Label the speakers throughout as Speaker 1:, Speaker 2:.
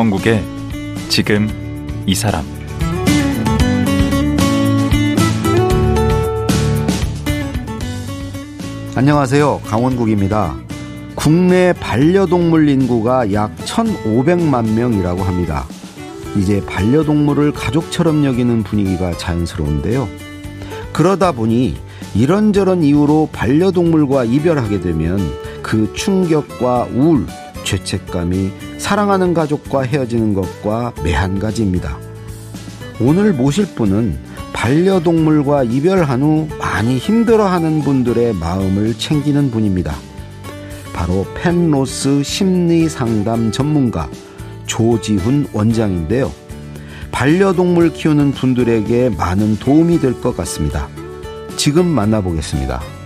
Speaker 1: 강원국의 지금 이 사람
Speaker 2: 안녕하세요. 강원국입니다. 국내 반려동물 인구가 약 1,500만 명이라고 합니다. 이제 반려동물을 가족처럼 여기는 분위기가 자연스러운데요. 그러다 보니 이런저런 이유로 반려동물과 이별하게 되면 그 충격과 우울, 죄책감이 사랑하는 가족과 헤어지는 것과 매한가지입니다. 오늘 모실 분은 반려동물과 이별한 후 많이 힘들어하는 분들의 마음을 챙기는 분입니다. 바로 펜로스 심리 상담 전문가 조지훈 원장인데요. 반려동물 키우는 분들에게 많은 도움이 될 것 같습니다. 지금 만나보겠습니다.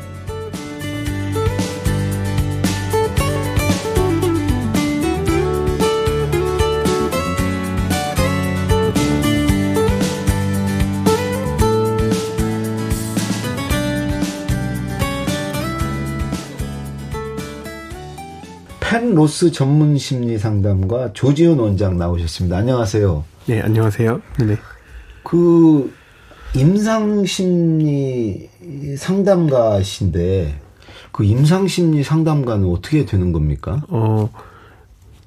Speaker 2: 펜로스 전문 심리 상담과 조지훈 원장 나오셨습니다. 안녕하세요.
Speaker 3: 네, 안녕하세요. 네.
Speaker 2: 그 임상 심리 상담가신데 그 임상 심리 상담가는 어떻게 되는 겁니까?
Speaker 3: 어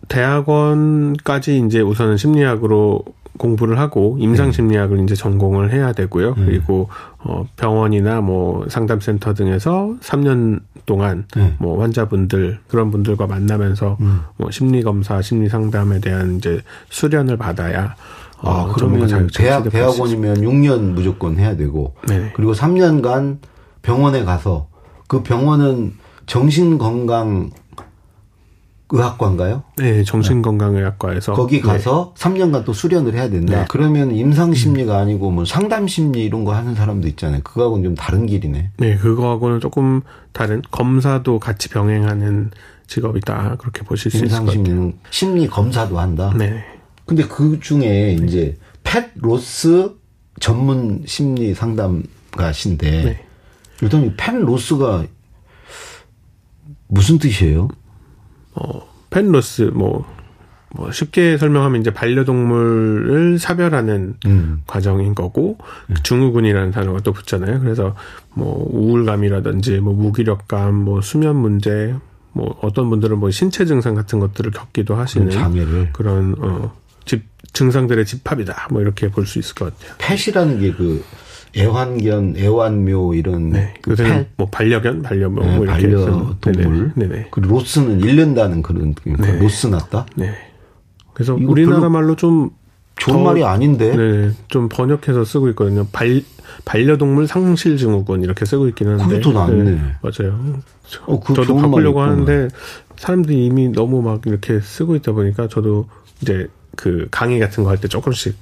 Speaker 3: 대학원까지 이제 우선은 심리학으로 공부를 하고 임상 심리학을 네. 이제 전공을 해야 되고요. 네. 그리고 어 병원이나 뭐 상담센터 등에서 3년 동안 네. 뭐 환자분들 그런 분들과 만나면서 음. 뭐 심리 검사, 심리 상담에 대한 이제 수련을 받아야
Speaker 2: 어, 아, 그러면 대학 대학원이면 6년 무조건 해야 되고 네. 그리고 3년간 병원에 가서 그 병원은 정신 건강 의학과인가요?
Speaker 3: 네, 정신건강의학과에서
Speaker 2: 거기 가서 네. 3년간 또 수련을 해야 된다. 네. 그러면 임상 심리가 음. 아니고 뭐 상담 심리 이런 거 하는 사람도 있잖아요. 그거하고는 좀 다른 길이네.
Speaker 3: 네, 그거하고는 조금 다른 검사도 같이 병행하는 직업이다 그렇게 보실 수 있을 것 같아요.
Speaker 2: 심리 검사도 한다. 네. 근데 그 중에 네. 이제 펫 로스 전문 심리 상담가신데 네. 일단 펫 로스가 무슨 뜻이에요?
Speaker 3: 어, 펜로스, 뭐, 뭐, 쉽게 설명하면 이제 반려동물을 사별하는 음. 과정인 거고, 음. 증후군이라는 단어가 또 붙잖아요. 그래서 뭐, 우울감이라든지, 뭐, 무기력감, 뭐, 수면 문제, 뭐, 어떤 분들은 뭐, 신체 증상 같은 것들을 겪기도 하시는 장애를. 그런, 어, 집, 증상들의 집합이다. 뭐, 이렇게 볼 수 있을 것 같아요.
Speaker 2: 펫이라는 게 그, 애완견, 애완묘 이런
Speaker 3: 네. 그 펫? 뭐 반려견, 반려묘 네, 뭐
Speaker 2: 이렇게 반려동물. 네네. 그 로스는 잃는다는 그런 그러니까 네. 로스 났다. 네.
Speaker 3: 그래서 우리나라 말로 좀
Speaker 2: 좋은 말이 아닌데.
Speaker 3: 네. 좀 번역해서 쓰고 있거든요. 발 반려동물 상실 증후군 이렇게 쓰고 있긴 한데.
Speaker 2: 그게 더 낫네. 네,
Speaker 3: 맞아요. 어, 저도 바꾸려고 하는데 사람들이 이미 너무 막 이렇게 쓰고 있다 보니까 저도 이제 그 강의 같은 거 할 때 조금씩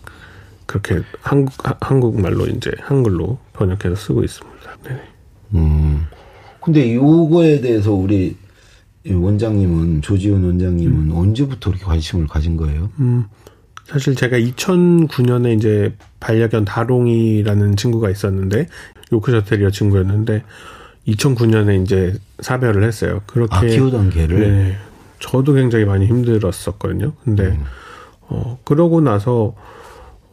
Speaker 3: 그렇게 한국 한국말로 이제 한글로 번역해서 쓰고 있습니다. 네.
Speaker 2: 음. 근데 요거에 대해서 우리 원장님은 조지훈 원장님은 음. 언제부터 그렇게 관심을 가진 거예요? 음.
Speaker 3: 사실 제가 2009년에 이제 반려견 다롱이라는 친구가 있었는데 요크셔 테리어 친구였는데 2009년에 이제 사별을 했어요. 그렇게
Speaker 2: 아, 키우던 개를. 네.
Speaker 3: 저도 굉장히 많이 힘들었었거든요. 근데 음. 어 그러고 나서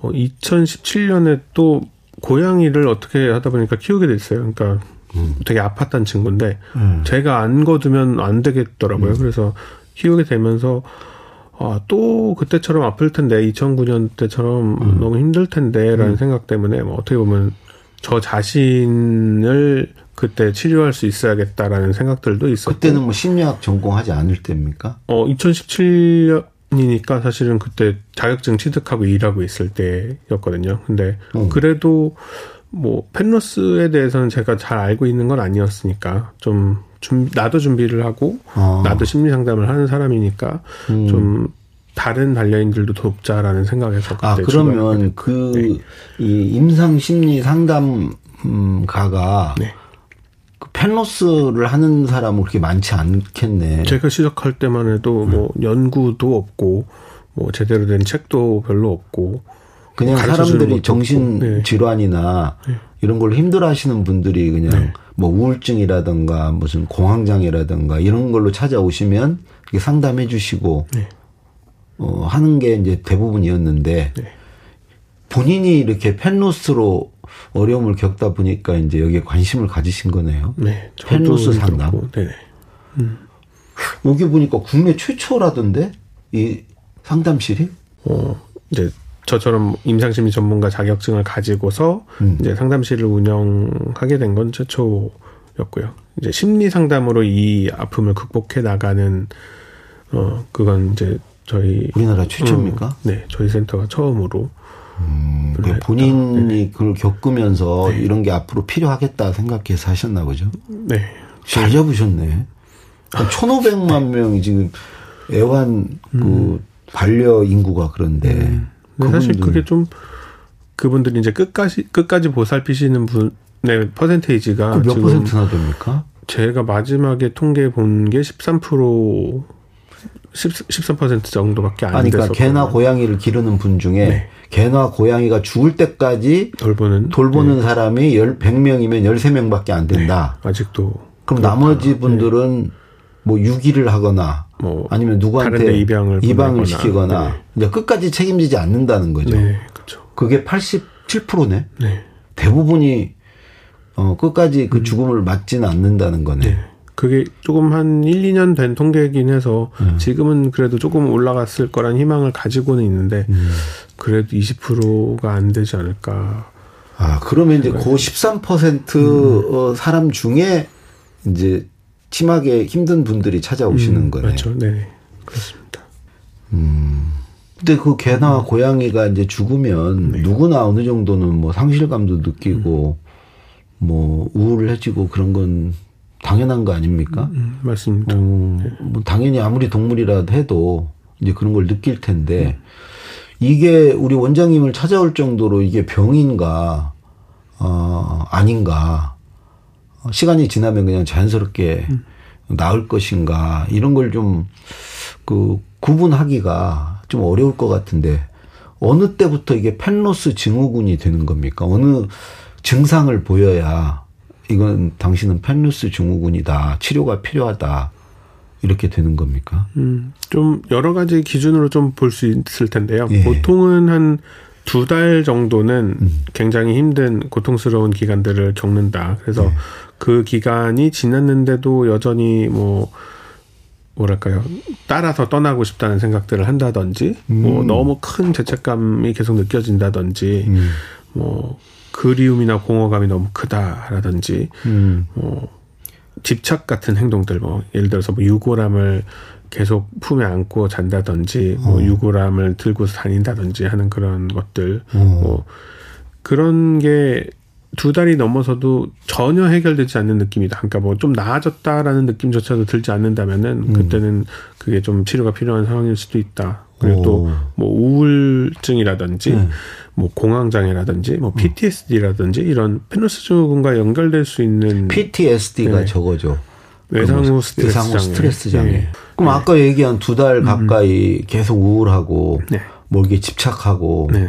Speaker 3: 어, 2017년에 또 고양이를 어떻게 하다 보니까 키우게 됐어요. 그러니까 음. 되게 아팠던 친구인데 음. 제가 안 거두면 안 되겠더라고요. 음. 그래서 키우게 되면서 아, 또 그때처럼 아플 텐데 2009년 때처럼 음. 너무 힘들 텐데라는 음. 생각 때문에 뭐 어떻게 보면 저 자신을 그때 치료할 수 있어야겠다라는 생각들도 있었고
Speaker 2: 그때는 뭐 심리학 전공하지 않을 때입니까?
Speaker 3: 어 2017년 이니까 사실은 그때 자격증 취득하고 일하고 있을 때였거든요. 근데 음. 그래도 뭐 펜로스에 대해서는 제가 잘 알고 있는 건 아니었으니까 좀 준, 나도 준비를 하고 아. 나도 심리 상담을 하는 사람이니까 음. 좀 다른 반려인들도 돕자라는 생각에서
Speaker 2: 아 그러면 그이 네. 임상 심리 상담가가 네. 펜로스를 하는 사람은 그렇게 많지 않겠네.
Speaker 3: 제가 시작할 때만 해도 뭐 음. 연구도 없고 뭐 제대로 된 책도 별로 없고
Speaker 2: 그냥 사람들이 정신 네. 질환이나 네. 이런 걸로 힘들어 하시는 분들이 그냥 네. 뭐 우울증이라든가 무슨 공황장애라든가 이런 걸로 찾아오시면 상담해 주시고 네. 어, 하는 게 이제 대부분이었는데 네. 본인이 이렇게 펜로스로 어려움을 겪다 보니까 이제 여기에 관심을 가지신 거네요. 네. 펜로스 상담. 네. 음. 여기 보니까 국내 최초라던데 이 상담실이?
Speaker 3: 어 이제 저처럼 임상심리 전문가 자격증을 가지고서 음. 이제 상담실을 운영하게 된 건 최초였고요. 이제 심리 상담으로 이 아픔을 극복해 나가는 어 그건 이제 저희
Speaker 2: 우리나라 최초입니까? 음,
Speaker 3: 네, 저희 센터가 처음으로
Speaker 2: 음, 그러니까 본인이 네. 그걸 겪으면서 네. 이런 게 앞으로 필요하겠다 생각해서 하셨나 보죠. 네. 잘 잡으셨네. 아, 1,500만 네. 명이 지금 애완 그 음. 반려 인구가 그런데. 음.
Speaker 3: 사실 그게 좀 그분들이 이제 끝까지 끝까지 보살피시는 분의 퍼센테이지가
Speaker 2: 몇 퍼센트나 됩니까?
Speaker 3: 제가 마지막에 통계 본 게 13% 13% 정도밖에 안
Speaker 2: 아니,
Speaker 3: 그러니까
Speaker 2: 개나 고양이를 기르는 분 중에 네. 개나 고양이가 죽을 때까지 돌보는 돌보는 네. 사람이 1 100명이면 13명밖에 안 된다.
Speaker 3: 네. 아직도
Speaker 2: 그럼 나머지 분들은 네. 뭐 유기를 하거나 뭐 아니면 누구한테 입양을, 입양을 시키거나 네. 이제 끝까지 책임지지 않는다는 거죠. 네, 그렇죠. 그게 87%네. 네. 대부분이 어 끝까지 그 음. 죽음을 맞지는 않는다는 거네. 네.
Speaker 3: 그게 조금 한 1, 2년 된 통계이긴 해서 음. 지금은 그래도 조금 올라갔을 거란 희망을 가지고는 있는데 음. 그래도 20%가 안 되지 않을까.
Speaker 2: 아, 그러면 이제 그 13% 음. 어, 사람 중에 이제 심하게 힘든 분들이 찾아오시는 음, 거네요.
Speaker 3: 그렇죠. 네. 그렇습니다.
Speaker 2: 음. 근데 그 개나 음. 고양이가 이제 죽으면 네. 누구나 어느 정도는 뭐 상실감도 느끼고 음. 뭐 우울해지고 그런 건 당연한 거 아닙니까? 음,
Speaker 3: 음 맞습니다. 어,
Speaker 2: 네. 뭐 당연히 아무리 동물이라도 해도 이제 그런 걸 느낄 텐데 이게 우리 원장님을 찾아올 정도로 이게 병인가 어 아닌가 어, 시간이 지나면 그냥 자연스럽게 음. 나을 것인가 이런 걸 좀 그 구분하기가 좀 어려울 것 같은데 어느 때부터 이게 펜로스 증후군이 되는 겁니까? 어느 증상을 보여야 이건 당신은 펜로스 증후군이다 치료가 필요하다 이렇게 되는 겁니까?
Speaker 3: 음, 좀 여러 가지 기준으로 좀 볼 수 있을 텐데요. 예. 보통은 한 두 달 정도는 음. 굉장히 힘든 고통스러운 기간들을 겪는다. 그래서 예. 그 기간이 지났는데도 여전히 뭐 뭐랄까요 따라서 떠나고 싶다는 생각들을 한다든지 뭐 음. 뭐 너무 큰 죄책감이 계속 느껴진다든지 음. 뭐 그리움이나 공허감이 너무 크다라든지 음. 뭐 집착 같은 행동들 뭐 예를 들어서 뭐 유골함을 계속 품에 안고 잔다든지 뭐 어. 뭐 유골함을 들고 다닌다든지 하는 그런 것들 어. 뭐 그런 게 두 달이 넘어서도 전혀 해결되지 않는 느낌이다. 그러니까 뭐 좀 나아졌다라는 느낌조차도 들지 않는다면은 음. 그때는 그게 좀 치료가 필요한 상황일 수도 있다. 그리고 또 뭐 우울증이라든지 네. 뭐 공황장애라든지 뭐 PTSD라든지 이런 페노스 증후군과 연결될 수 있는
Speaker 2: PTSD가 네. 저거죠.
Speaker 3: 외상후 스트레스 외상후 장애.
Speaker 2: 스트레스 장애. 네. 그럼 네. 아까 얘기한 두 달 가까이 음. 계속 우울하고 네. 뭐 이게 집착하고 네.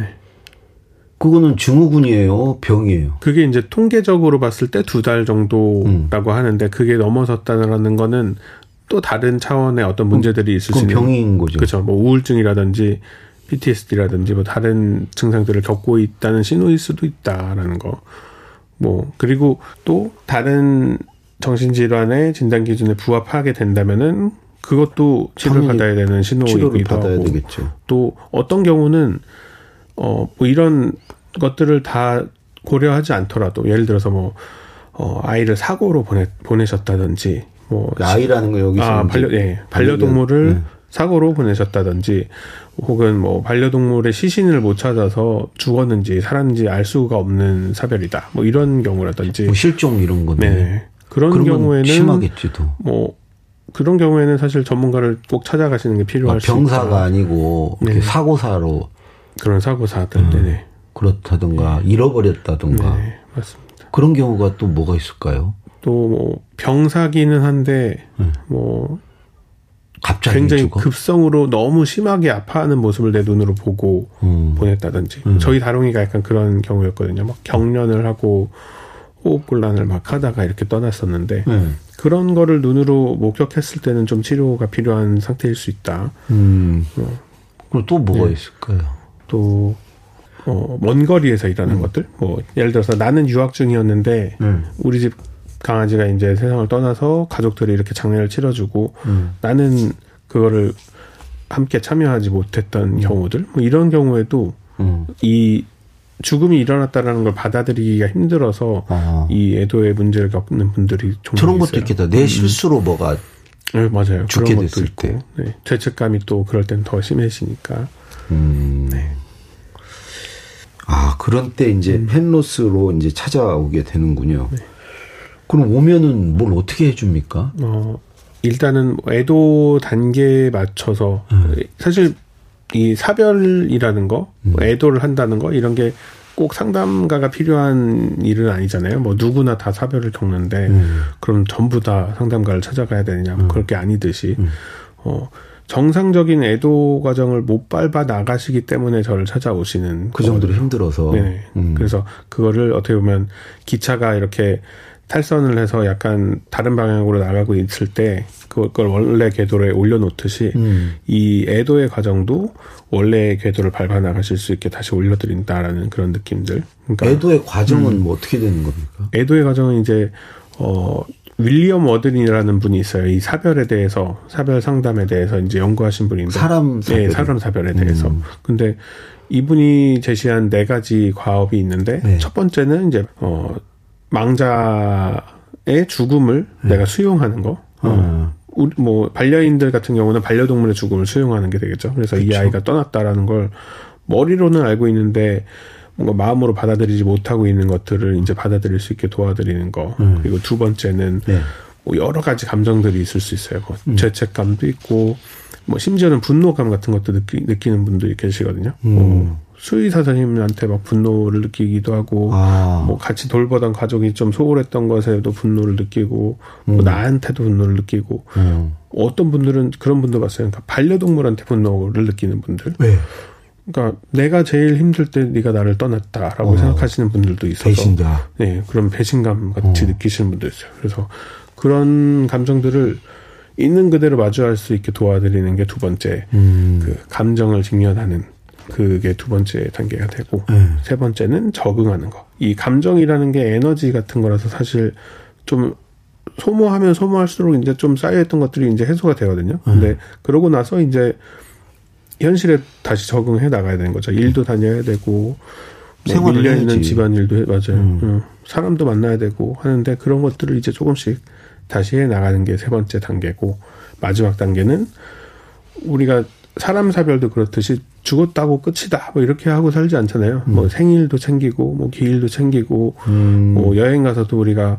Speaker 2: 그거는 증후군이에요, 병이에요.
Speaker 3: 그게 이제 통계적으로 봤을 때 두 달 정도라고 음. 하는데 그게 넘어섰다는 거는 또 다른 차원의 어떤 문제들이 있을 수 있는
Speaker 2: 병인 거죠.
Speaker 3: 그렇죠. 뭐 우울증이라든지 PTSD라든지 뭐 다른 증상들을 겪고 있다는 신호일 수도 있다라는 거. 뭐 그리고 또 다른 정신질환의 진단 기준에 부합하게 된다면은 그것도 치료를 받아야 되는 신호이기도 하고 되겠죠. 또 어떤 경우는 어, 뭐 이런 것들을 다 고려하지 않더라도 예를 들어서 뭐 어, 아이를 사고로 보내 보내셨다든지 뭐
Speaker 2: 아이라는 거 여기서
Speaker 3: 아, 반려 예, 반려동물을 네. 사고로 보내셨다든지 혹은 뭐 반려동물의 시신을 못 찾아서 죽었는지 살았는지 알 수가 없는 사별이다. 뭐 이런 경우라든지
Speaker 2: 뭐 실종 이런 건데 네.
Speaker 3: 그런 경우에는
Speaker 2: 심하겠지도.
Speaker 3: 뭐 그런 경우에는 사실 전문가를 꼭 찾아가시는 게 필요할 아, 수
Speaker 2: 있다. 병사가 아니고 네. 사고사로
Speaker 3: 그런 사고사들 음, 네네.
Speaker 2: 그렇다든가 네. 잃어버렸다든가 네, 맞습니다. 그런 경우가 또 뭐가 있을까요?
Speaker 3: 또 뭐 병사기는 한데 네. 뭐
Speaker 2: 갑자기
Speaker 3: 굉장히 죽어? 급성으로 너무 심하게 아파하는 모습을 내 눈으로 보고 음. 보냈다든지 음. 저희 다롱이가 약간 그런 경우였거든요. 막 경련을 하고 호흡곤란을 막 하다가 이렇게 떠났었는데 네. 그런 거를 눈으로 목격했을 때는 좀 치료가 필요한 상태일 수 있다. 음. 어,
Speaker 2: 그럼 또 뭐가
Speaker 3: 네.
Speaker 2: 있을까요?
Speaker 3: 또, 어, 먼 거리에서 일하는 것들. 뭐, 예를 들어서 나는 유학 중이었는데,
Speaker 2: 음.
Speaker 3: 우리 집 강아지가 이제 세상을 떠나서 가족들이 이렇게 장례를 치러주고,
Speaker 2: 음.
Speaker 3: 나는 그거를 함께 참여하지 못했던 경우들. 뭐 이런 경우에도
Speaker 2: 음.
Speaker 3: 이 죽음이 일어났다라는 걸 받아들이기가 힘들어서
Speaker 2: 아.
Speaker 3: 이 애도의 문제를 겪는 분들이 종종
Speaker 2: 저런 것도
Speaker 3: 있어요.
Speaker 2: 있겠다. 내 실수로 뭐가
Speaker 3: 네, 맞아요.
Speaker 2: 죽게
Speaker 3: 그런 것도
Speaker 2: 됐을
Speaker 3: 있고.
Speaker 2: 때.
Speaker 3: 네. 죄책감이 또 그럴 땐 더 심해지니까.
Speaker 2: 음. 아, 그런 때 이제
Speaker 3: 음.
Speaker 2: 펜로스로 이제 찾아오게 되는군요.
Speaker 3: 네.
Speaker 2: 그럼 오면은 뭘 어떻게 해줍니까?
Speaker 3: 어, 일단은 뭐 애도 단계에 맞춰서
Speaker 2: 음.
Speaker 3: 사실 이 사별이라는 거, 뭐 애도를 한다는 거 이런 게 꼭 상담가가 필요한 일은 아니잖아요. 뭐 누구나 다 사별을 겪는데
Speaker 2: 음.
Speaker 3: 그럼 전부 다 상담가를 찾아가야 되느냐? 뭐 그럴 게 아니듯이
Speaker 2: 음.
Speaker 3: 어, 정상적인 애도 과정을 못 밟아 나가시기 때문에 저를 찾아오시는
Speaker 2: 그 정도로 힘들어서.
Speaker 3: 네.
Speaker 2: 음.
Speaker 3: 그래서 그거를 어떻게 보면 기차가 이렇게 탈선을 해서 약간 다른 방향으로 나가고 있을 때 그걸 원래 궤도에 올려놓듯이
Speaker 2: 음.
Speaker 3: 이 애도의 과정도 원래 궤도를 밟아 나가실 수 있게 다시 올려드린다라는 그런 느낌들. 그러니까
Speaker 2: 애도의 과정은
Speaker 3: 음.
Speaker 2: 뭐 어떻게 되는 겁니까?
Speaker 3: 애도의 과정은 이제 어 윌리엄 워든이라는 분이 있어요. 이 사별에 대해서 사별 상담에 대해서 이제 연구하신 분인데
Speaker 2: 사람 사별.
Speaker 3: 네, 사람 사별에 대해서.
Speaker 2: 음.
Speaker 3: 근데 이분이 제시한 네 가지 과업이 있는데
Speaker 2: 네.
Speaker 3: 첫 번째는 이제 어 망자의 죽음을 내가 수용하는 거. 어.
Speaker 2: 어.
Speaker 3: 우리 뭐 반려인들 같은 경우는 반려동물의 죽음을 수용하는 게 되겠죠. 그래서 이 아이가 떠났다라는 걸 머리로는 알고 있는데 뭔가 마음으로 받아들이지 못하고 있는 것들을 이제 받아들일 수 있게 도와드리는 거. 그리고 두 번째는
Speaker 2: 네.
Speaker 3: 뭐 여러 가지 감정들이 있을 수 있어요. 뭐 죄책감도 있고, 뭐 심지어는 분노감 같은 것도 느끼, 느끼는 분들이 계시거든요. 뭐 수의사 선생님한테 막 분노를 느끼기도 하고,
Speaker 2: 아.
Speaker 3: 뭐 같이 돌보던 가족이 좀 소홀했던 것에도 분노를 느끼고, 뭐 나한테도 분노를 느끼고,
Speaker 2: 음.
Speaker 3: 어떤 분들은 그런 분도 봤어요. 그러니까 반려동물한테 분노를 느끼는 분들.
Speaker 2: 왜?
Speaker 3: 그러니까 내가 제일 힘들 때 네가 나를 떠났다라고
Speaker 2: 어.
Speaker 3: 생각하시는 분들도 있어서
Speaker 2: 배신자.
Speaker 3: 네, 그런 배신감 같이 느끼시는 분도 있어요. 그래서 그런 감정들을 있는 그대로 마주할 수 있게 도와드리는 게 두 번째
Speaker 2: 음.
Speaker 3: 그 감정을 직면하는 그게 두 번째 단계가 되고
Speaker 2: 네.
Speaker 3: 세 번째는 적응하는 거. 이 감정이라는 게 에너지 같은 거라서 사실 좀 소모하면 소모할수록 이제 좀 쌓여있던 것들이 이제 해소가 되거든요. 근데 그러고 나서 이제 현실에 다시 적응해 나가야 되는 거죠. 일도 다녀야 되고 뭐 밀려 있는
Speaker 2: 해야지.
Speaker 3: 집안 일도 해, 맞아요.
Speaker 2: 음.
Speaker 3: 음, 사람도 만나야 되고 하는데 그런 것들을 이제 조금씩 다시 해 나가는 게 세 번째 단계고 마지막 단계는 우리가 사람 사별도 그렇듯이 죽었다고 끝이다 뭐 이렇게 하고 살지 않잖아요. 뭐 생일도 챙기고 뭐 기일도 챙기고
Speaker 2: 음.
Speaker 3: 뭐 여행 가서도 우리가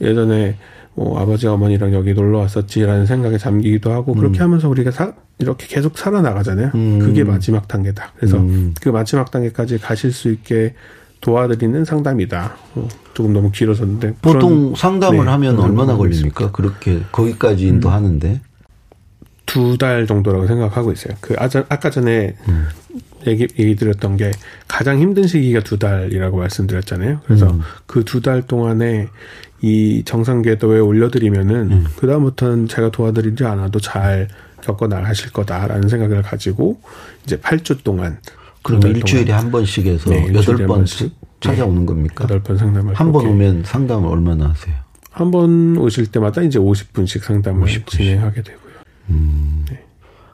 Speaker 3: 예전에 뭐 아버지 어머니랑 여기 놀러 왔었지라는 생각에 잠기기도 하고 그렇게 하면서 우리가 사- 이렇게 계속 살아나가잖아요.
Speaker 2: 음.
Speaker 3: 그게 마지막 단계다. 그래서
Speaker 2: 음.
Speaker 3: 그 마지막 단계까지 가실 수 있게 도와드리는 상담이다. 어, 조금 너무 길어졌는데
Speaker 2: 보통
Speaker 3: 그런
Speaker 2: 상담을
Speaker 3: 네,
Speaker 2: 하면 얼마나 걸립니까? 그렇게 거기까지 인도하는데.
Speaker 3: 두 달 정도라고 생각하고 있어요. 그 아까 전에
Speaker 2: 음.
Speaker 3: 얘기, 얘기 드렸던 게 가장 힘든 시기가 두 달이라고 말씀드렸잖아요. 그래서
Speaker 2: 음.
Speaker 3: 그두 달 동안에 이 정상 궤도에 올려드리면은
Speaker 2: 음.
Speaker 3: 그 다음부터는 제가 도와드리지 않아도 잘 겪어 나가실 거다라는 생각을 가지고 이제 8주 동안
Speaker 2: 그럼 일주일에
Speaker 3: 동안
Speaker 2: 한 번씩 해서
Speaker 3: 네,
Speaker 2: 여덟 한번
Speaker 3: 번씩.
Speaker 2: 찾아오는 겁니까?
Speaker 3: 여덟 번 상담을
Speaker 2: 한 번 오면 상담을 얼마나 하세요?
Speaker 3: 한 번 오실 때마다 이제 50분씩 상담을 진행하게 되고 요.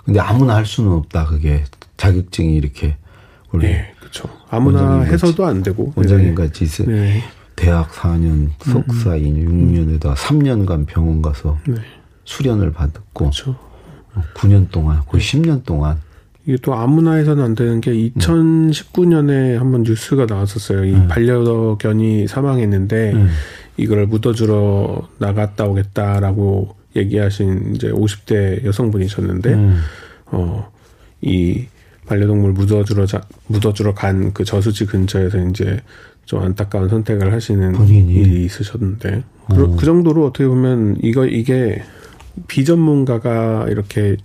Speaker 2: 근데 아무나 할 수는 없다. 그게 자격증이 이렇게 원래
Speaker 3: 네, 그렇죠. 아무나 해서도 안 되고
Speaker 2: 원장님 같이 있어
Speaker 3: 네. 네.
Speaker 2: 대학 4년, 석사 2년, 6년에다 3년간 병원 가서
Speaker 3: 네.
Speaker 2: 수련을 받았고
Speaker 3: 그렇죠.
Speaker 2: 9년 동안 거의 10년 동안
Speaker 3: 이게 또 아무나 해서는 안 되는 게 2019년에 한번 뉴스가 나왔었어요. 이 반려견이 사망했는데
Speaker 2: 음.
Speaker 3: 이걸 묻어주러 나갔다 오겠다라고 얘기하신 이제 50대 여성분이셨는데
Speaker 2: 음.
Speaker 3: 어이 반려동물 묻어주러 자, 묻어주러 간 그 저수지 근처에서 이제 좀 안타까운 선택을 하시는
Speaker 2: 본인이?
Speaker 3: 일이 있으셨는데 그, 그 정도로 어떻게 보면 이거 이게 비전문가가 이렇게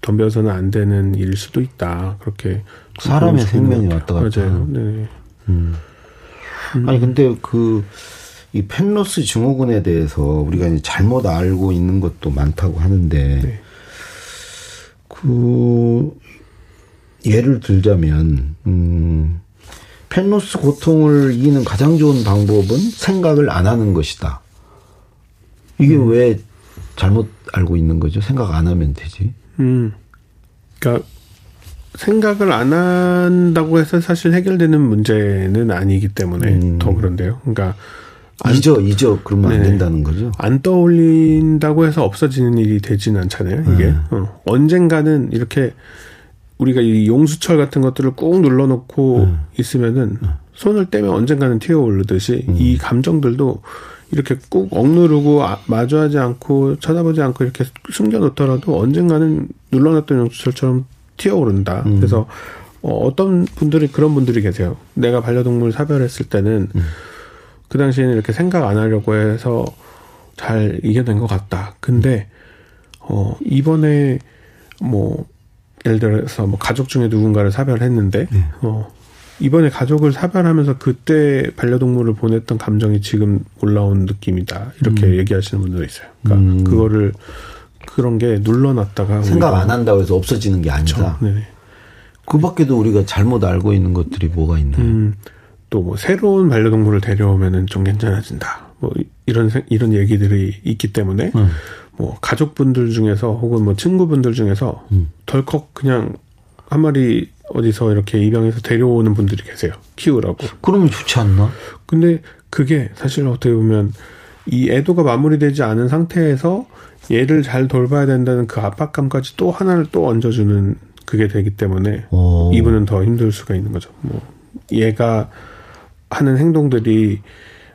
Speaker 3: 덤벼서는 안 되는 일일 수도 있다 그렇게
Speaker 2: 사람의
Speaker 3: 보여주는
Speaker 2: 생명이
Speaker 3: 것
Speaker 2: 왔다. 갔다
Speaker 3: 맞아요. 네.
Speaker 2: 음. 아니 근데 그 이 펜로스 증후군에 대해서 우리가 이제 잘못 알고 있는 것도 많다고 하는데
Speaker 3: 네.
Speaker 2: 그 예를 들자면 음, 펜로스 고통을 이기는 가장 좋은 방법은 생각을 안 하는 것이다. 이게
Speaker 3: 음.
Speaker 2: 왜 잘못 알고 있는 거죠? 생각 안 하면 되지.
Speaker 3: 음. 그러니까 생각을 안 한다고 해서 사실 해결되는 문제는 아니기 때문에
Speaker 2: 음.
Speaker 3: 더 그런데요. 그러니까
Speaker 2: 잊어 잊어 그러면 안
Speaker 3: 네.
Speaker 2: 된다는 거죠.
Speaker 3: 안 떠올린다고 해서 없어지는 일이 되지는 않잖아요. 이게
Speaker 2: 네.
Speaker 3: 어, 언젠가는 이렇게 우리가 이 용수철 같은 것들을 꾹 눌러놓고
Speaker 2: 네.
Speaker 3: 있으면은 손을 떼면 언젠가는 튀어오르듯이
Speaker 2: 음.
Speaker 3: 이 감정들도 이렇게 꾹 억누르고 아- 마주하지 않고 쳐다보지 않고 이렇게 숨겨놓더라도 언젠가는 눌러놨던 용수철처럼 튀어오른다.
Speaker 2: 음.
Speaker 3: 그래서 어, 어떤 분들이 그런 분들이 계세요. 내가 반려동물 사별했을 때는
Speaker 2: 음.
Speaker 3: 그 당시에는 이렇게 생각 안 하려고 해서 잘 이겨낸 것 같다. 근데 어 이번에 뭐 예를 들어서 뭐 가족 중에 누군가를 사별했는데
Speaker 2: 네.
Speaker 3: 어 이번에 가족을 사별하면서 그때 반려동물을 보냈던 감정이 지금 올라온 느낌이다. 이렇게 얘기하시는 분들도 있어요. 그러니까
Speaker 2: 음.
Speaker 3: 그거를 그런 게 눌러놨다가
Speaker 2: 생각 안 한다고 해서 없어지는 게 아니다.
Speaker 3: 그렇죠. 네네.
Speaker 2: 그 밖에도 우리가 잘못 알고 있는 것들이 뭐가 있나요?
Speaker 3: 음, 또 뭐 새로운 반려동물을 데려오면은 좀 괜찮아진다. 뭐 이- 이런 생- 이런 얘기들이 있기 때문에
Speaker 2: 음.
Speaker 3: 뭐 가족분들 중에서 혹은 뭐 친구분들 중에서
Speaker 2: 음.
Speaker 3: 덜컥 그냥 한 마리 어디서 이렇게 입양해서 데려오는 분들이 계세요. 키우라고.
Speaker 2: 그러면 좋지 않나?
Speaker 3: 근데 그게 사실 어떻게 보면 이 애도가 마무리되지 않은 상태에서 얘를 잘 돌봐야 된다는 그 압박감까지 또 하나를 또 얹어주는 그게 되기 때문에
Speaker 2: 오.
Speaker 3: 이분은 더 힘들 수가 있는 거죠. 뭐 얘가 하는 행동들이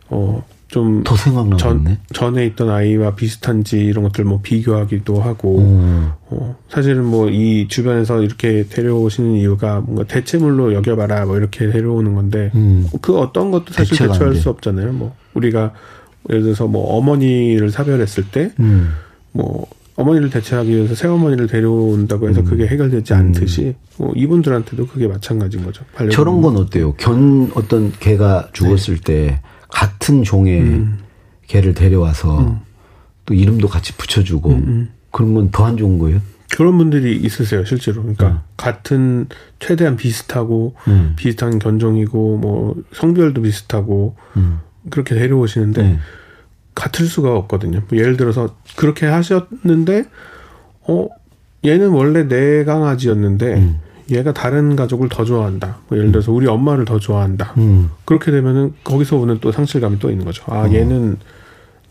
Speaker 3: 어 좀
Speaker 2: 더 생각나겠네.
Speaker 3: 전, 전에 있던 아이와 비슷한지 이런 것들 뭐 비교하기도 하고
Speaker 2: 음.
Speaker 3: 어, 사실은 뭐 이 주변에서 이렇게 데려오시는 이유가 뭔가 대체물로 여겨봐라 뭐 이렇게 데려오는 건데
Speaker 2: 음.
Speaker 3: 그 어떤 것도 사실 대처할
Speaker 2: 돼.
Speaker 3: 수 없잖아요. 뭐 우리가 예를 들어서 뭐 어머니를 사별했을 때
Speaker 2: 음.
Speaker 3: 뭐 어머니를 대체하기 위해서 새어머니를 데려온다고 해서 그게 해결되지 않듯이 뭐 이분들한테도 그게 마찬가지인 거죠.
Speaker 2: 저런 건 어때요? 견 어떤 개가 죽었을
Speaker 3: 네.
Speaker 2: 때 같은 종의
Speaker 3: 음.
Speaker 2: 개를 데려와서 또 이름도 같이 붙여주고
Speaker 3: 음.
Speaker 2: 그런 건 더 안 좋은 거예요?
Speaker 3: 그런 분들이 있으세요, 실제로. 그러니까 같은 최대한 비슷하고
Speaker 2: 음.
Speaker 3: 비슷한 견종이고 뭐 성별도 비슷하고
Speaker 2: 음.
Speaker 3: 그렇게 데려오시는데
Speaker 2: 네.
Speaker 3: 같을 수가 없거든요. 뭐 예를 들어서 그렇게 하셨는데 어 얘는 원래 내 강아지였는데
Speaker 2: 음.
Speaker 3: 얘가 다른 가족을 더 좋아한다. 뭐 예를 들어서 우리 엄마를 더 좋아한다.
Speaker 2: 음.
Speaker 3: 그렇게 되면은 거기서 오는 또 상실감이 또 있는 거죠. 아
Speaker 2: 어.
Speaker 3: 얘는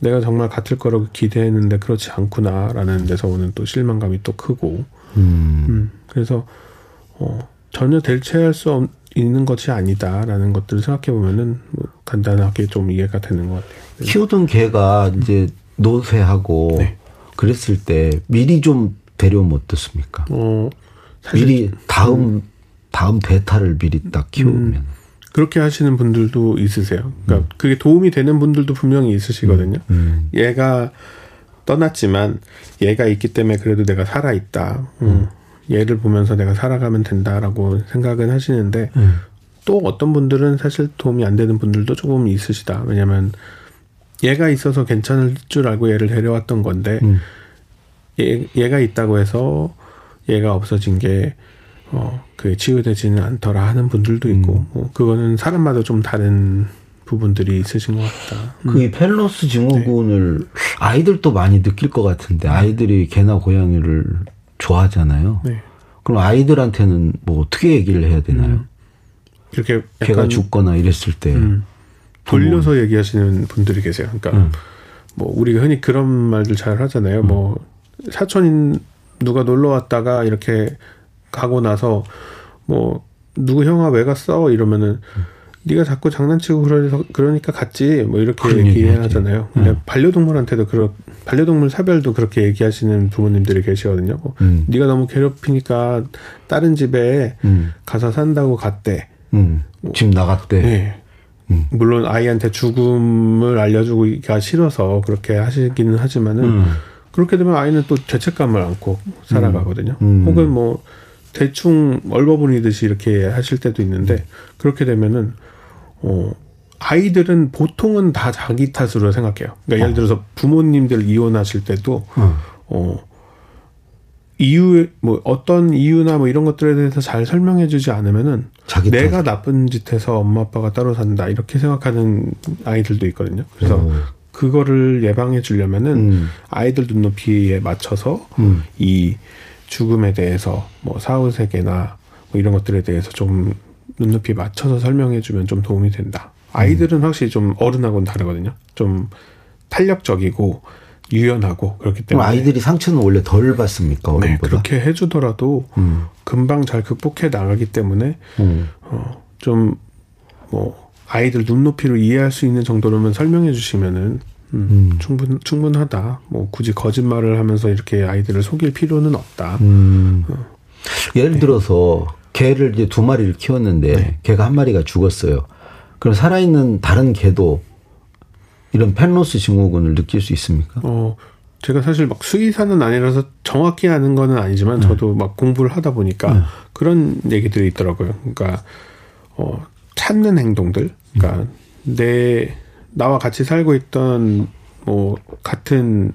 Speaker 3: 내가 정말 같을 거라고 기대했는데 그렇지 않구나라는 데서 오는 또 실망감이 또 크고
Speaker 2: 음.
Speaker 3: 음, 그래서 어, 전혀 대체할 수 없, 있는 것이 아니다라는 것들을 생각해 보면은 뭐 간단하게 좀 이해가 되는 것 같아요.
Speaker 2: 키우던 개가 이제 노쇠하고
Speaker 3: 네.
Speaker 2: 그랬을 때 미리 좀 데려오면 어떻습니까?
Speaker 3: 어,
Speaker 2: 미리 다음 다음 베타를 미리 딱 키우면
Speaker 3: 그렇게 하시는 분들도 있으세요. 그러니까 그게 도움이 되는 분들도 분명히 있으시거든요.
Speaker 2: 음.
Speaker 3: 얘가 떠났지만 얘가 있기 때문에 그래도 내가 살아 있다. 음, 얘를 보면서 내가 살아가면 된다라고 생각은 하시는데
Speaker 2: 음.
Speaker 3: 또 어떤 분들은 사실 도움이 안 되는 분들도 조금 있으시다. 왜냐면 얘가 있어서 괜찮을 줄 알고 얘를 데려왔던 건데
Speaker 2: 음.
Speaker 3: 얘, 얘가 있다고 해서 얘가 없어진 게 어, 그 치유되지는 않더라 하는 분들도 있고
Speaker 2: 음.
Speaker 3: 뭐 그거는 사람마다 좀 다른 부분들이 있으신 것 같다. 음.
Speaker 2: 그이 펠로스 증후군을
Speaker 3: 네.
Speaker 2: 아이들도 많이 느낄 것 같은데 아이들이 개나 고양이를 좋아하잖아요.
Speaker 3: 네.
Speaker 2: 그럼 아이들한테는 뭐 어떻게 얘기를 해야 되나요?
Speaker 3: 음. 이렇게
Speaker 2: 개가 죽거나 이랬을 때
Speaker 3: 음, 돌려서 얘기하시는 분들이 계세요. 그러니까
Speaker 2: 음.
Speaker 3: 뭐 우리가 흔히 그런 말들 잘 하잖아요. 뭐 사촌인 누가 놀러 왔다가 이렇게 가고 나서 뭐 누구 형아 왜 갔어 이러면은 네가 자꾸 장난치고 그러서 그러니까 갔지 뭐 이렇게
Speaker 2: 얘기
Speaker 3: 얘기하잖아요. 근데
Speaker 2: 음.
Speaker 3: 반려동물한테도 그런 반려동물 사별도 그렇게 얘기하시는 부모님들이 계시거든요. 뭐
Speaker 2: 음.
Speaker 3: 네가 너무 괴롭히니까 다른 집에
Speaker 2: 음.
Speaker 3: 가서 산다고 갔대.
Speaker 2: 음. 집 나갔대.
Speaker 3: 네.
Speaker 2: 음.
Speaker 3: 물론 아이한테 죽음을 알려주기가 싫어서 그렇게 하시기는 하지만은
Speaker 2: 음.
Speaker 3: 그렇게 되면 아이는 또 죄책감을 안고 살아가거든요.
Speaker 2: 음.
Speaker 3: 혹은 뭐 대충 얼버무리듯이 이렇게 하실 때도 있는데 그렇게 되면은 어 아이들은 보통은 다 자기 탓으로 생각해요. 그러니까 예를 들어서 부모님들 이혼하실 때도
Speaker 2: 어.
Speaker 3: 어 이유 뭐 어떤 이유나 뭐 이런 것들에 대해서 잘 설명해 주지 않으면은
Speaker 2: 자기
Speaker 3: 내가 나쁜 짓해서 엄마 아빠가 따로 산다 이렇게 생각하는 아이들도 있거든요. 그래서
Speaker 2: 오.
Speaker 3: 그거를 예방해 주려면은
Speaker 2: 음.
Speaker 3: 아이들 눈높이에 맞춰서
Speaker 2: 음.
Speaker 3: 이 죽음에 대해서 뭐 사후 세계나 뭐 이런 것들에 대해서 좀 눈높이 맞춰서 설명해 주면 좀 도움이 된다. 아이들은 확실히 좀 어른하고는 다르거든요. 좀 탄력적이고 유연하고 그렇기 때문에
Speaker 2: 아이들이 상처는 원래 덜 받습니까
Speaker 3: 네? 그렇게 해주더라도
Speaker 2: 음.
Speaker 3: 금방 잘 극복해 나가기 때문에
Speaker 2: 음.
Speaker 3: 어, 좀뭐 아이들 눈높이로 이해할 수 있는 정도로만 설명해 주시면은 음, 충분 충분하다. 뭐 굳이 거짓말을 하면서 이렇게 아이들을 속일 필요는 없다.
Speaker 2: 음.
Speaker 3: 어.
Speaker 2: 예를
Speaker 3: 네.
Speaker 2: 들어서 개를 이제 두 마리를 키웠는데 개가 한 마리가 죽었어요. 그럼 살아있는 다른 개도 이런 펜로스 증후군을 느낄 수 있습니까?
Speaker 3: 어 제가 사실 막 수의사는 아니라서 정확히 아는 거는 아니지만 저도 막 공부를 하다 보니까 그런 얘기들이 있더라고요. 그러니까 어 찾는 행동들, 그러니까 내 나와 같이 살고 있던 뭐 같은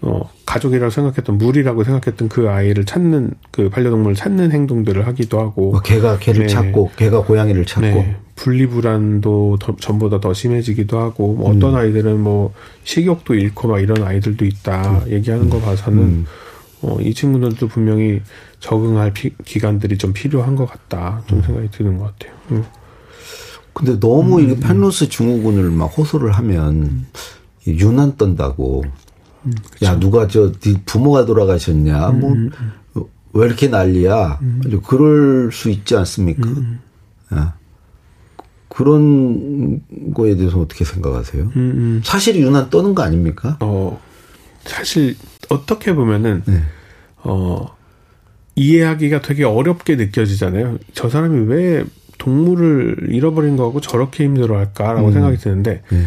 Speaker 3: 어 가족이라고 생각했던 물이라고 생각했던 그 아이를 찾는 그 반려동물을 찾는 행동들을 하기도 하고.
Speaker 2: 뭐 개가 개를
Speaker 3: 네.
Speaker 2: 찾고 개가 고양이를 찾고.
Speaker 3: 네, 분리불안도 더, 전보다 더 심해지기도 하고 뭐
Speaker 2: 음.
Speaker 3: 어떤 아이들은 뭐 식욕도 잃고 막 이런 아이들도 있다 얘기하는 거 봐서는
Speaker 2: 음.
Speaker 3: 어, 이 친구들도 분명히 적응할 피- 기간들이 좀 필요한 것 같다 좀 생각이 드는 것 같아요. 음.
Speaker 2: 근데 너무 이게 펜로스 증후군을 막 호소를 하면 이 유난 떤다고. 야 누가 저 네 부모가 돌아가셨냐? 뭐 왜 이렇게 난리야? 그럴 수 있지 않습니까? 야. 그런 거에 대해서 어떻게 생각하세요?
Speaker 3: 음, 음.
Speaker 2: 사실 유난 떠는 거 아닙니까?
Speaker 3: 어 사실 어떻게 보면은
Speaker 2: 네.
Speaker 3: 어 이해하기가 되게 어렵게 느껴지잖아요. 저 사람이 왜 동물을 잃어버린 거하고 저렇게 힘들어할까라고
Speaker 2: 음.
Speaker 3: 생각이 드는데
Speaker 2: 네.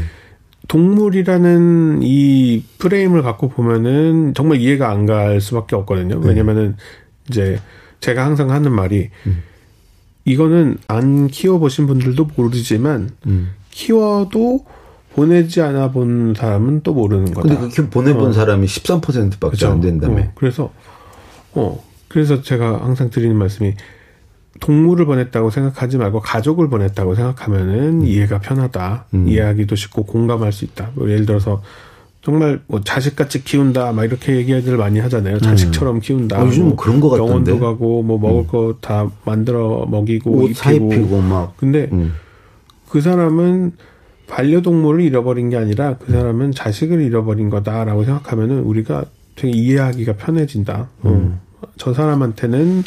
Speaker 3: 동물이라는 이 프레임을 갖고 보면은 정말 이해가 안 갈 수밖에 없거든요.
Speaker 2: 네.
Speaker 3: 왜냐면은 이제 제가 항상 하는 말이
Speaker 2: 음.
Speaker 3: 이거는 안 키워보신 분들도 모르지만
Speaker 2: 음.
Speaker 3: 키워도 보내지 않아 본 사람은 또 모르는 거다.
Speaker 2: 근데 그렇게 보내본
Speaker 3: 어.
Speaker 2: 사람이 13%밖에
Speaker 3: 그죠?
Speaker 2: 안 된다며.
Speaker 3: 어, 그래서 어 그래서 제가 항상 드리는 말씀이 동물을 보냈다고 생각하지 말고 가족을 보냈다고 생각하면은 이해가 편하다.
Speaker 2: 음.
Speaker 3: 이해하기도 쉽고 공감할 수 있다. 뭐 예를 들어서 정말 뭐 자식같이 키운다 막 이렇게 얘기들 많이 하잖아요. 자식처럼 키운다.
Speaker 2: 어, 요즘
Speaker 3: 뭐
Speaker 2: 그런 것 같던데.
Speaker 3: 병원도 가고 뭐 먹을 거다 만들어 먹이고
Speaker 2: 옷
Speaker 3: 입히고.
Speaker 2: 사입히고 막.
Speaker 3: 근데
Speaker 2: 음.
Speaker 3: 그 사람은 반려동물을 잃어버린 게 아니라 그 사람은 자식을 잃어버린 거다라고 생각하면은 우리가 되게 이해하기가 편해진다. 어, 저 사람한테는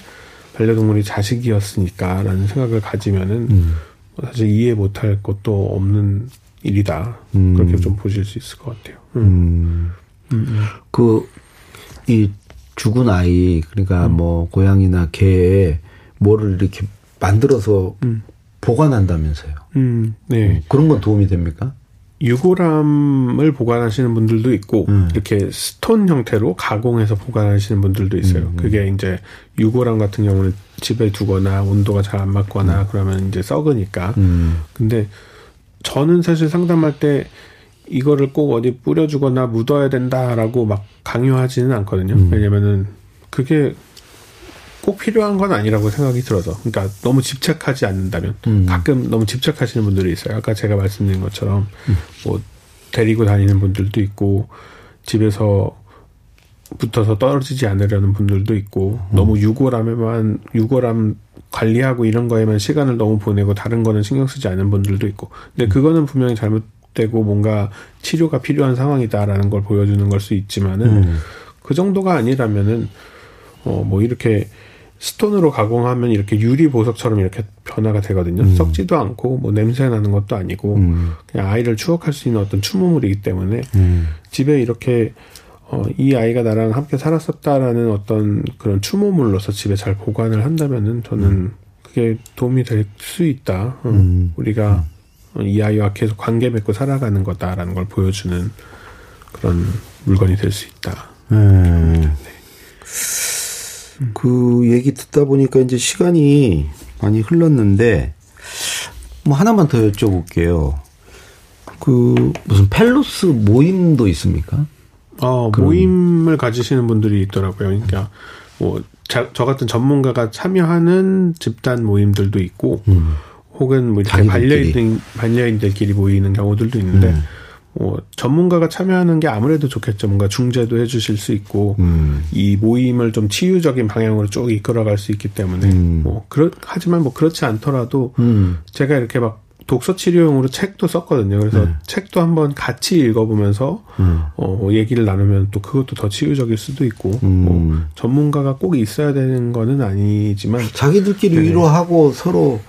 Speaker 3: 반려동물이 자식이었으니까라는 생각을 가지면은
Speaker 2: 음.
Speaker 3: 사실 이해 못할 것도 없는 일이다.
Speaker 2: 음.
Speaker 3: 그렇게 좀 보실 수 있을 것 같아요. 음.
Speaker 2: 음. 그, 이 죽은 아이, 그러니까
Speaker 3: 음.
Speaker 2: 뭐, 고양이나 개에 뭐를 이렇게 만들어서
Speaker 3: 음.
Speaker 2: 보관한다면서요.
Speaker 3: 음, 네.
Speaker 2: 그런 건 도움이 됩니까?
Speaker 3: 유골함을 보관하시는 분들도 있고
Speaker 2: 음.
Speaker 3: 이렇게 스톤 형태로 가공해서 보관하시는 분들도 있어요.
Speaker 2: 음,
Speaker 3: 그게 이제 유골함 같은 경우는 집에 두거나 온도가 잘 안 맞거나 그러면 이제 썩으니까.
Speaker 2: 음.
Speaker 3: 근데 저는 사실 상담할 때 이거를 꼭 어디 뿌려주거나 묻어야 된다라고 막 강요하지는 않거든요.
Speaker 2: 음.
Speaker 3: 왜냐면은 그게 꼭 필요한 건 아니라고 생각이 들어서. 그러니까 너무 집착하지 않는다면.
Speaker 2: 음.
Speaker 3: 가끔 너무 집착하시는 분들이 있어요. 아까 제가 말씀드린 것처럼
Speaker 2: 음.
Speaker 3: 뭐 데리고 다니는 분들도 있고 집에서 붙어서 떨어지지 않으려는 분들도 있고
Speaker 2: 음.
Speaker 3: 너무 유골함에만 유골함 관리하고 이런 거에만 시간을 너무 보내고 다른 거는 신경 쓰지 않는 분들도 있고 근데
Speaker 2: 음.
Speaker 3: 그거는 분명히 잘못 되고 뭔가 치료가 필요한 상황이다라는 걸 보여주는 걸 수 있지만은
Speaker 2: 음.
Speaker 3: 그 정도가 아니라면은 어 뭐 이렇게 스톤으로 가공하면 이렇게 유리 보석처럼 이렇게 변화가 되거든요. 썩지도 않고 뭐 냄새 나는 것도 아니고
Speaker 2: 음.
Speaker 3: 그냥 아이를 추억할 수 있는 어떤 추모물이기 때문에
Speaker 2: 음.
Speaker 3: 집에 이렇게 어, 이 아이가 나랑 함께 살았었다라는 어떤 그런 추모물로서 집에 잘 보관을 한다면은 저는 그게 도움이 될 수 있다. 어,
Speaker 2: 음.
Speaker 3: 우리가 어, 이 아이와 계속 관계 맺고 살아가는 거다라는 걸 보여주는 그런 물건이 될 수 있다.
Speaker 2: 네. 그 얘기 듣다 보니까 이제 시간이 많이 흘렀는데 뭐 하나만 더 여쭤볼게요. 그 무슨 펠로스 모임도 있습니까?
Speaker 3: 어, 모임을 가지시는 분들이 있더라고요. 그러니까 뭐저 같은 전문가가 참여하는 집단 모임들도 있고
Speaker 2: 음.
Speaker 3: 혹은 뭐 이렇게 반려인 반려인들끼리 모이는 경우들도 있는데 음. 뭐 전문가가 참여하는 게 아무래도 좋겠죠. 뭔가 중재도 해주실 수 있고 음. 이 모임을 좀 치유적인 방향으로 쭉 이끌어갈 수 있기 때문에 음. 뭐 그렇 하지만 뭐 그렇지 않더라도 음. 제가 이렇게 막 독서 치료용으로 책도 썼거든요. 그래서 네. 책도 한번 같이 읽어보면서 음. 어 얘기를 나누면 또 그것도 더 치유적일 수도 있고 음. 뭐 전문가가 꼭 있어야 되는 거는 아니지만
Speaker 2: 자기들끼리 네. 위로하고 서로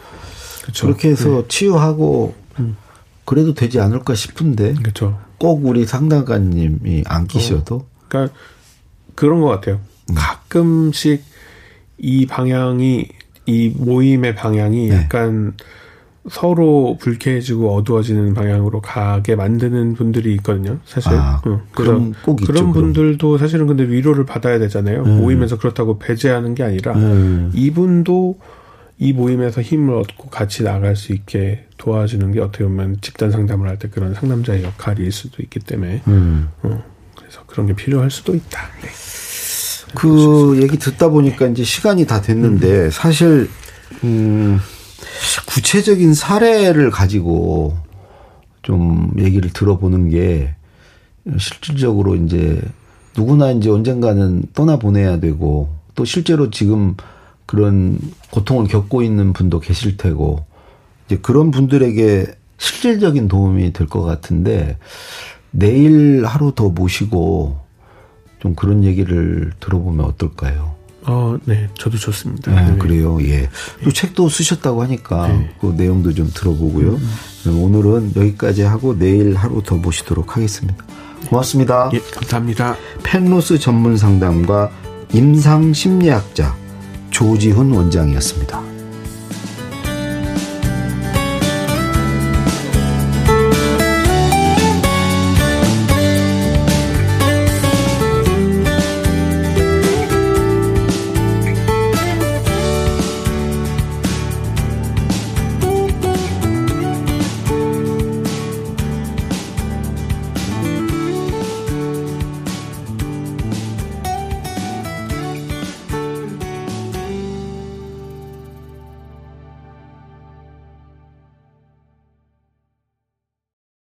Speaker 2: 그쵸. 그렇게 해서 네. 치유하고 음. 그래도 되지 않을까 싶은데
Speaker 3: 그쵸.
Speaker 2: 꼭 우리 상담가님이 안 끼셔도 어.
Speaker 3: 그러니까 그런 것 같아요. 음. 가끔씩 이 방향이 이 모임의 방향이 네. 약간 서로 불쾌해지고 어두워지는 방향으로 가게 만드는 분들이 있거든요. 사실.
Speaker 2: 아, 응. 그럼 꼭
Speaker 3: 그런 있죠, 분들도 그럼. 사실은 근데 위로를 받아야 되잖아요. 음. 모임에서 그렇다고 배제하는 게 아니라 음. 이분도 이 모임에서 힘을 얻고 같이 나갈 수 있게 도와주는 게 어떻게 보면 집단 상담을 할 때 그런 상담자의 역할일 수도 있기 때문에 음. 어, 그래서 그런 게 필요할 수도 있다. 네.
Speaker 2: 그 얘기 듣다 보니까 이제 시간이 다 됐는데 음. 사실 음. 구체적인 사례를 가지고 좀 얘기를 들어보는 게 실질적으로 이제 누구나 이제 언젠가는 떠나보내야 되고 또 실제로 지금 그런 고통을 겪고 있는 분도 계실 테고 이제 그런 분들에게 실질적인 도움이 될 것 같은데 내일 하루 더 모시고 좀 그런 얘기를 들어보면 어떨까요?
Speaker 3: 어, 네, 저도 좋습니다.
Speaker 2: 네, 네. 그래요, 예. 또 책도 쓰셨다고 하니까 네. 그 내용도 좀 들어보고요. 음. 오늘은 여기까지 하고 내일 하루 더 모시도록 하겠습니다. 고맙습니다.
Speaker 3: 예, 감사합니다.
Speaker 2: 펜로스 전문 상담과 임상 심리학자 조지훈 원장이었습니다.